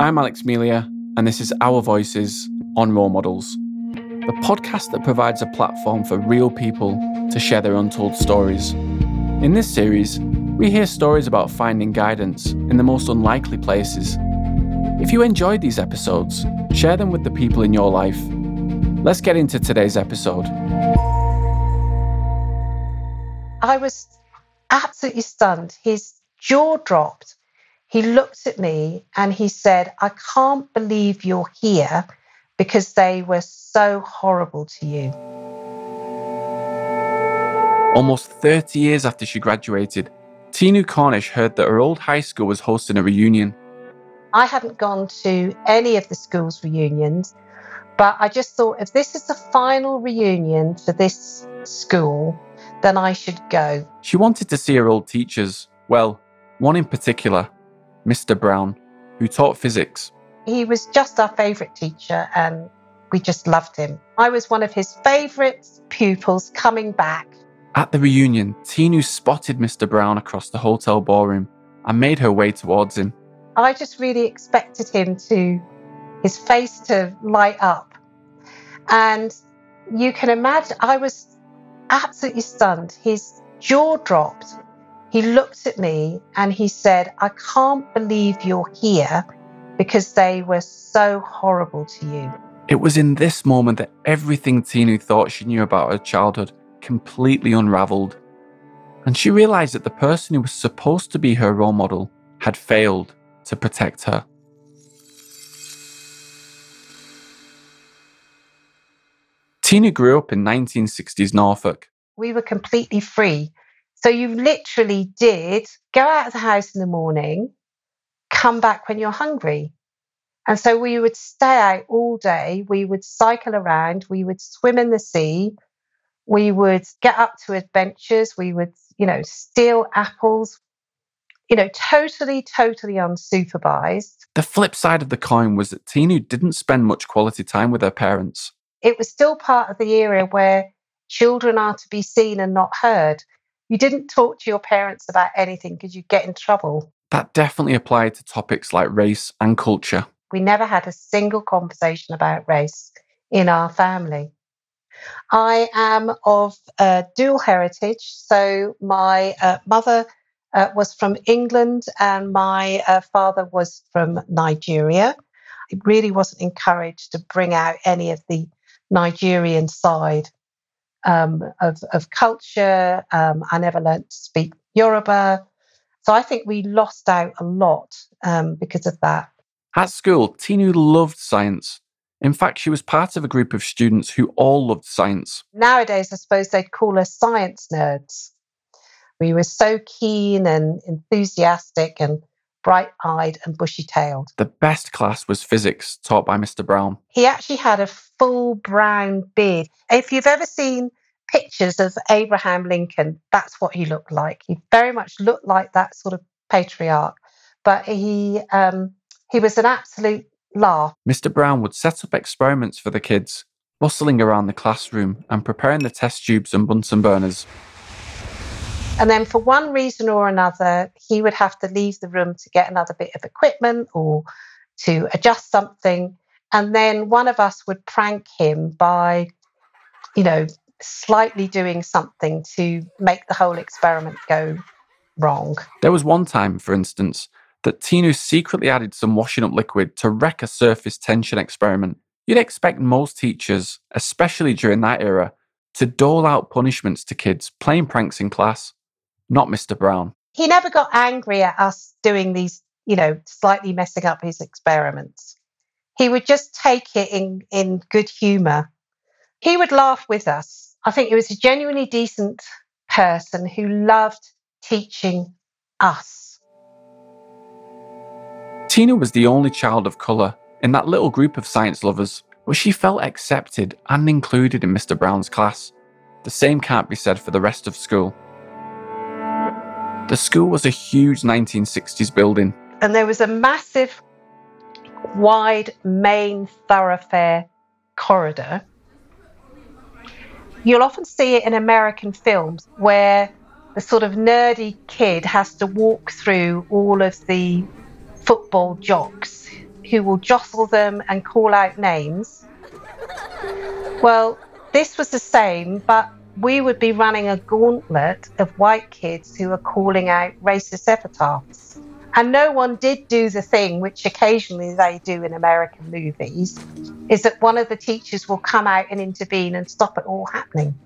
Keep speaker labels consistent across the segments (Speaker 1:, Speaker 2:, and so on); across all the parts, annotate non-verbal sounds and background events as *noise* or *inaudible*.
Speaker 1: I'm Alex Melia, and this is Our Voices on Role Models, the podcast that provides a platform for real people to share their untold stories. In this series, we hear stories about finding guidance in the most unlikely places. If you enjoyed these episodes, share them with the people in your life. Let's get into today's episode.
Speaker 2: I was absolutely stunned. His jaw dropped. He looked at me and he said, I can't believe you're here because they were so horrible to you.
Speaker 1: Almost 30 years after she graduated, Tinu Cornish heard that her old high school was hosting a reunion.
Speaker 2: I hadn't gone to any of the school's reunions, but I just thought if this is the final reunion for this school, then I should go.
Speaker 1: She wanted to see her old teachers, well, one in particular, Mr. Brown, who taught physics.
Speaker 2: He was just our favourite teacher and we just loved him. I was one of his favourite pupils coming back.
Speaker 1: At the reunion, Tinu spotted Mr. Brown across the hotel ballroom and made her way towards him.
Speaker 2: I just really expected him to, his face to light up. And you can imagine, I was absolutely stunned. His jaw dropped. He looked at me and he said, I can't believe you're here because they were so horrible to you.
Speaker 1: It was in this moment that everything Tinu thought she knew about her childhood completely unraveled. And she realized that the person who was supposed to be her role model had failed to protect her. Tinu grew up in 1960s Norfolk.
Speaker 2: We were completely free. So you literally did go out of the house in the morning, come back when you're hungry. And so we would stay out all day. We would cycle around. We would swim in the sea. We would get up to adventures. We would, you know, steal apples. You know, totally, totally unsupervised.
Speaker 1: The flip side of the coin was that Tinu didn't spend much quality time with her parents.
Speaker 2: It was still part of the era where children are to be seen and not heard. You didn't talk to your parents about anything because you'd get in trouble.
Speaker 1: That definitely applied to topics like race and culture.
Speaker 2: We never had a single conversation about race in our family. I am of uh, dual heritage. So my uh, mother uh, was from England and my uh, father was from Nigeria. It really wasn't encouraged to bring out any of the Nigerian side um, of, of culture. Um, I never learned to speak Yoruba. So I think we lost out a lot um, because of that.
Speaker 1: At school, Tinu loved science. In fact, she was part of a group of students who all loved science.
Speaker 2: Nowadays, I suppose they'd call us science nerds. We were so keen and enthusiastic and bright eyed and bushy tailed.
Speaker 1: The best class was physics, taught by Mr. Brown.
Speaker 2: He actually had a full brown beard. If you've ever seen pictures of Abraham Lincoln, that's what he looked like. He very much looked like that sort of patriarch, but he um, he was an absolute laugh.
Speaker 1: Mr. Brown would set up experiments for the kids, bustling around the classroom and preparing the test tubes and Bunsen burners.
Speaker 2: And then, for one reason or another, he would have to leave the room to get another bit of equipment or to adjust something. And then one of us would prank him by, you know, slightly doing something to make the whole experiment go wrong.
Speaker 1: There was one time, for instance, that Tinu secretly added some washing up liquid to wreck a surface tension experiment. You'd expect most teachers, especially during that era, to dole out punishments to kids playing pranks in class. Not Mr. Brown.
Speaker 2: He never got angry at us doing these, you know, slightly messing up his experiments. He would just take it in, in good humor. He would laugh with us. I think he was a genuinely decent person who loved teaching us.
Speaker 1: Tinu was the only child of colour in that little group of science lovers, but she felt accepted and included in Mr. Brown's class. The same can't be said for the rest of school. The school was a huge 1960s building.
Speaker 2: And there was a massive, wide main thoroughfare corridor. You'll often see it in American films where the sort of nerdy kid has to walk through all of the football jocks who will jostle them and call out names. Well, this was the same, but we would be running a gauntlet of white kids who are calling out racist epitaphs. And no one did do the thing which occasionally they do in American movies, is that one of the teachers will come out and intervene and stop it all happening.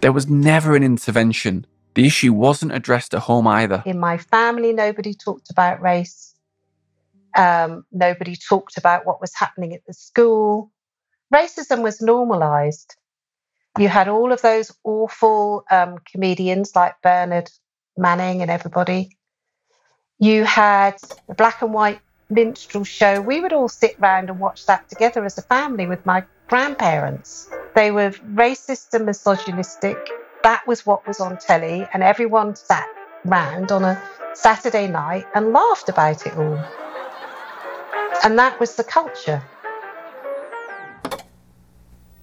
Speaker 1: There was never an intervention. The issue wasn't addressed at home either.
Speaker 2: In my family, nobody talked about race. Um, nobody talked about what was happening at the school. Racism was normalized. You had all of those awful um, comedians like Bernard Manning and everybody. You had the black and white minstrel show. We would all sit round and watch that together as a family with my grandparents. They were racist and misogynistic. That was what was on telly, and everyone sat round on a Saturday night and laughed about it all. And that was the culture.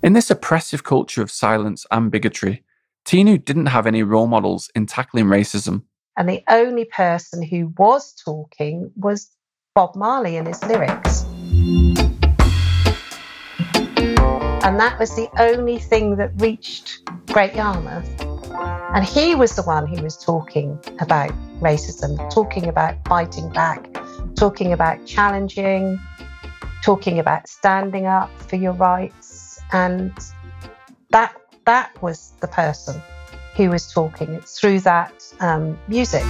Speaker 1: In this oppressive culture of silence and bigotry, Tinu didn't have any role models in tackling racism.
Speaker 2: And the only person who was talking was Bob Marley and his lyrics. And that was the only thing that reached Great Yarmouth. And he was the one who was talking about racism, talking about fighting back, talking about challenging, talking about standing up for your rights. And that that was the person who was talking. It's through that um, music.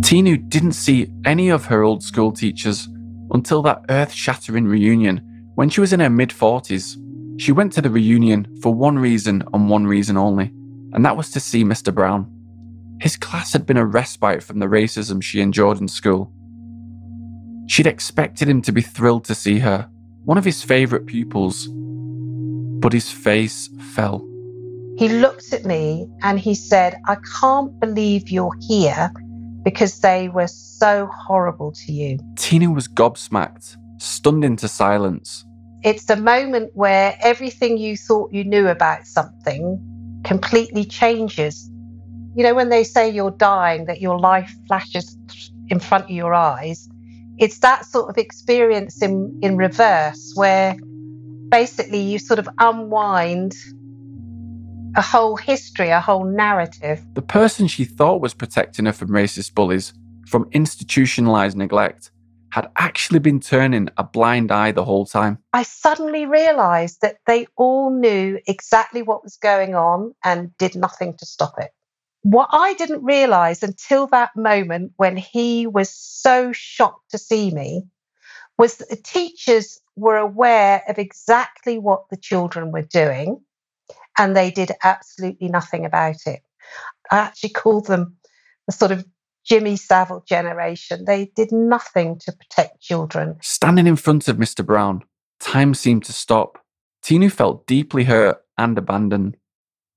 Speaker 1: Tinu didn't see any of her old school teachers until that earth shattering reunion when she was in her mid 40s. She went to the reunion for one reason and one reason only, and that was to see Mr. Brown. His class had been a respite from the racism she endured in school. She'd expected him to be thrilled to see her, one of his favourite pupils, but his face fell.
Speaker 2: He looked at me and he said, I can't believe you're here because they were so horrible to you.
Speaker 1: Tinu was gobsmacked, stunned into silence.
Speaker 2: It's the moment where everything you thought you knew about something completely changes. You know, when they say you're dying, that your life flashes in front of your eyes, it's that sort of experience in, in reverse where basically you sort of unwind a whole history, a whole narrative.
Speaker 1: The person she thought was protecting her from racist bullies, from institutionalized neglect, had actually been turning a blind eye the whole time.
Speaker 2: I suddenly realized that they all knew exactly what was going on and did nothing to stop it. What I didn't realize until that moment when he was so shocked to see me was that the teachers were aware of exactly what the children were doing and they did absolutely nothing about it. I actually called them the sort of Jimmy Savile generation. They did nothing to protect children.
Speaker 1: Standing in front of Mr. Brown, time seemed to stop. Tinu felt deeply hurt and abandoned.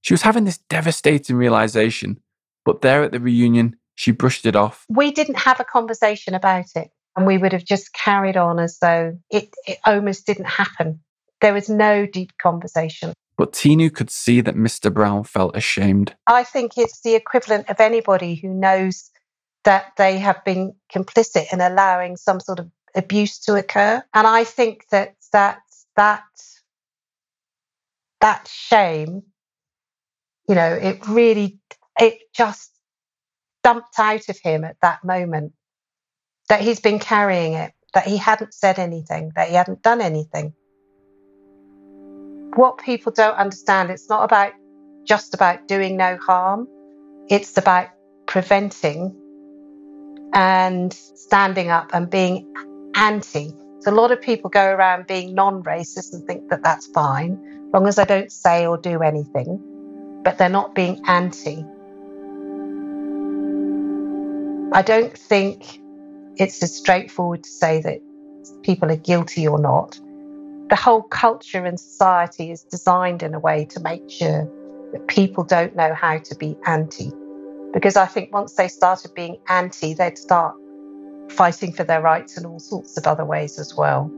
Speaker 1: She was having this devastating realization, but there at the reunion, she brushed it off.
Speaker 2: We didn't have a conversation about it, and we would have just carried on as though it, it almost didn't happen. There was no deep conversation.
Speaker 1: But Tinu could see that Mr. Brown felt ashamed.
Speaker 2: I think it's the equivalent of anybody who knows that they have been complicit in allowing some sort of abuse to occur. And I think that that that that shame, you know, it really it just dumped out of him at that moment that he's been carrying it, that he hadn't said anything, that he hadn't done anything. What people don't understand, it's not about just about doing no harm. It's about preventing and standing up and being anti. So a lot of people go around being non-racist and think that that's fine, as long as they don't say or do anything, but they're not being anti. I don't think it's as straightforward to say that people are guilty or not. The whole culture and society is designed in a way to make sure that people don't know how to be anti. Because I think once they started being anti, they'd start fighting for their rights in all sorts of other ways as well.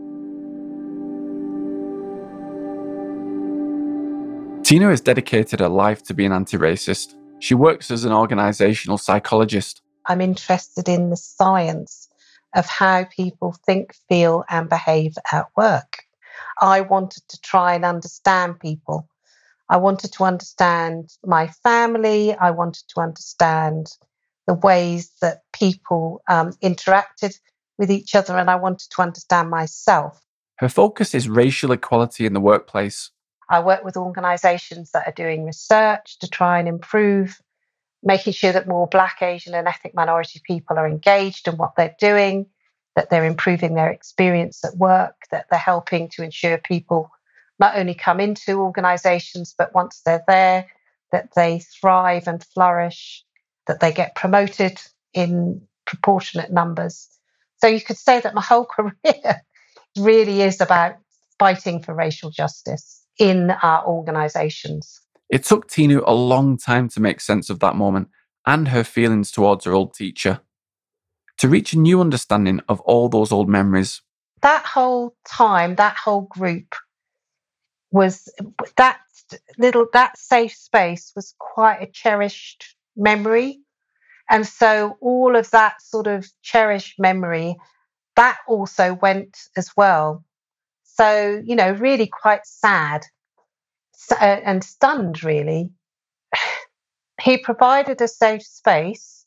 Speaker 1: Tinu has dedicated her life to being anti racist. She works as an organizational psychologist.
Speaker 2: I'm interested in the science of how people think, feel, and behave at work. I wanted to try and understand people. I wanted to understand my family. I wanted to understand the ways that people um, interacted with each other, and I wanted to understand myself.
Speaker 1: Her focus is racial equality in the workplace.
Speaker 2: I work with organisations that are doing research to try and improve, making sure that more Black, Asian, and ethnic minority people are engaged in what they're doing, that they're improving their experience at work, that they're helping to ensure people not only come into organisations, but once they're there, that they thrive and flourish, that they get promoted in proportionate numbers. So you could say that my whole *laughs* career really is about fighting for racial justice in our organizations.
Speaker 1: It took Tinu a long time to make sense of that moment and her feelings towards her old teacher. To reach a new understanding of all those old memories.
Speaker 2: That whole time, that whole group was that little, that safe space was quite a cherished memory. And so all of that sort of cherished memory, that also went as well so, you know, really quite sad uh, and stunned, really. *sighs* He provided a safe space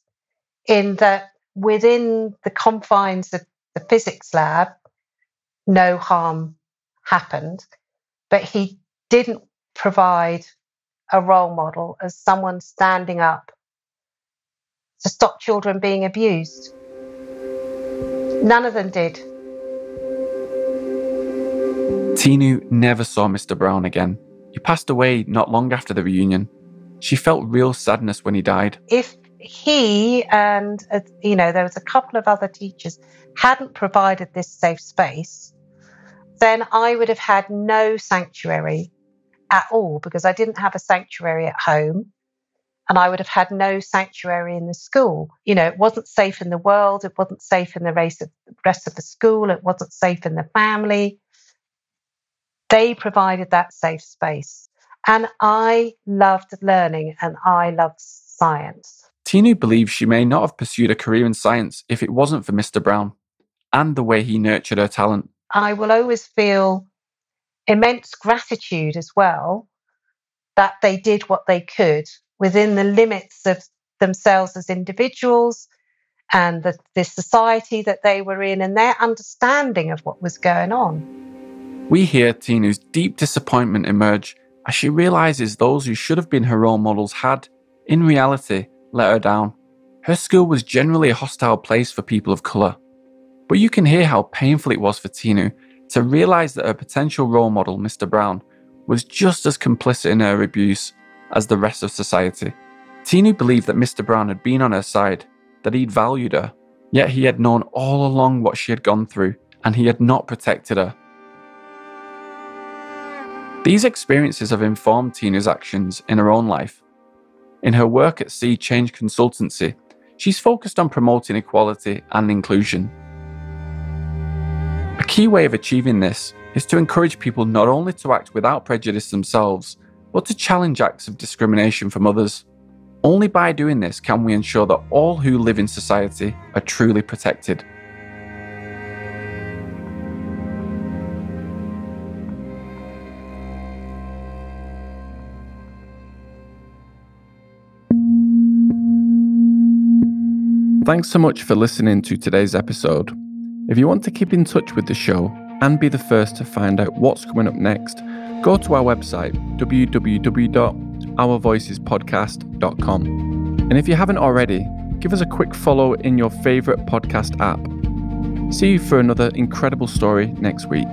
Speaker 2: in that within the confines of the physics lab, no harm happened, but he didn't provide a role model as someone standing up to stop children being abused. None of them did.
Speaker 1: Tinu never saw Mr. Brown again. He passed away not long after the reunion. She felt real sadness when he died.
Speaker 2: If he and, uh, you know, there was a couple of other teachers hadn't provided this safe space, then I would have had no sanctuary at all because I didn't have a sanctuary at home and I would have had no sanctuary in the school. You know, it wasn't safe in the world, it wasn't safe in the rest of the school, it wasn't safe in the family. They provided that safe space. And I loved learning and I loved science.
Speaker 1: Tinu believes she may not have pursued a career in science if it wasn't for Mr. Brown and the way he nurtured her talent.
Speaker 2: I will always feel immense gratitude as well that they did what they could within the limits of themselves as individuals and the, the society that they were in and their understanding of what was going on.
Speaker 1: We hear Tinu's deep disappointment emerge as she realizes those who should have been her role models had, in reality, let her down. Her school was generally a hostile place for people of colour. But you can hear how painful it was for Tinu to realize that her potential role model, Mr. Brown, was just as complicit in her abuse as the rest of society. Tinu believed that Mr. Brown had been on her side, that he'd valued her, yet he had known all along what she had gone through, and he had not protected her. These experiences have informed Tinu's actions in her own life. In her work at Sea Change Consultancy, she's focused on promoting equality and inclusion. A key way of achieving this is to encourage people not only to act without prejudice themselves, but to challenge acts of discrimination from others. Only by doing this can we ensure that all who live in society are truly protected. Thanks so much for listening to today's episode. If you want to keep in touch with the show and be the first to find out what's coming up next, go to our website, www.ourvoicespodcast.com. And if you haven't already, give us a quick follow in your favourite podcast app. See you for another incredible story next week.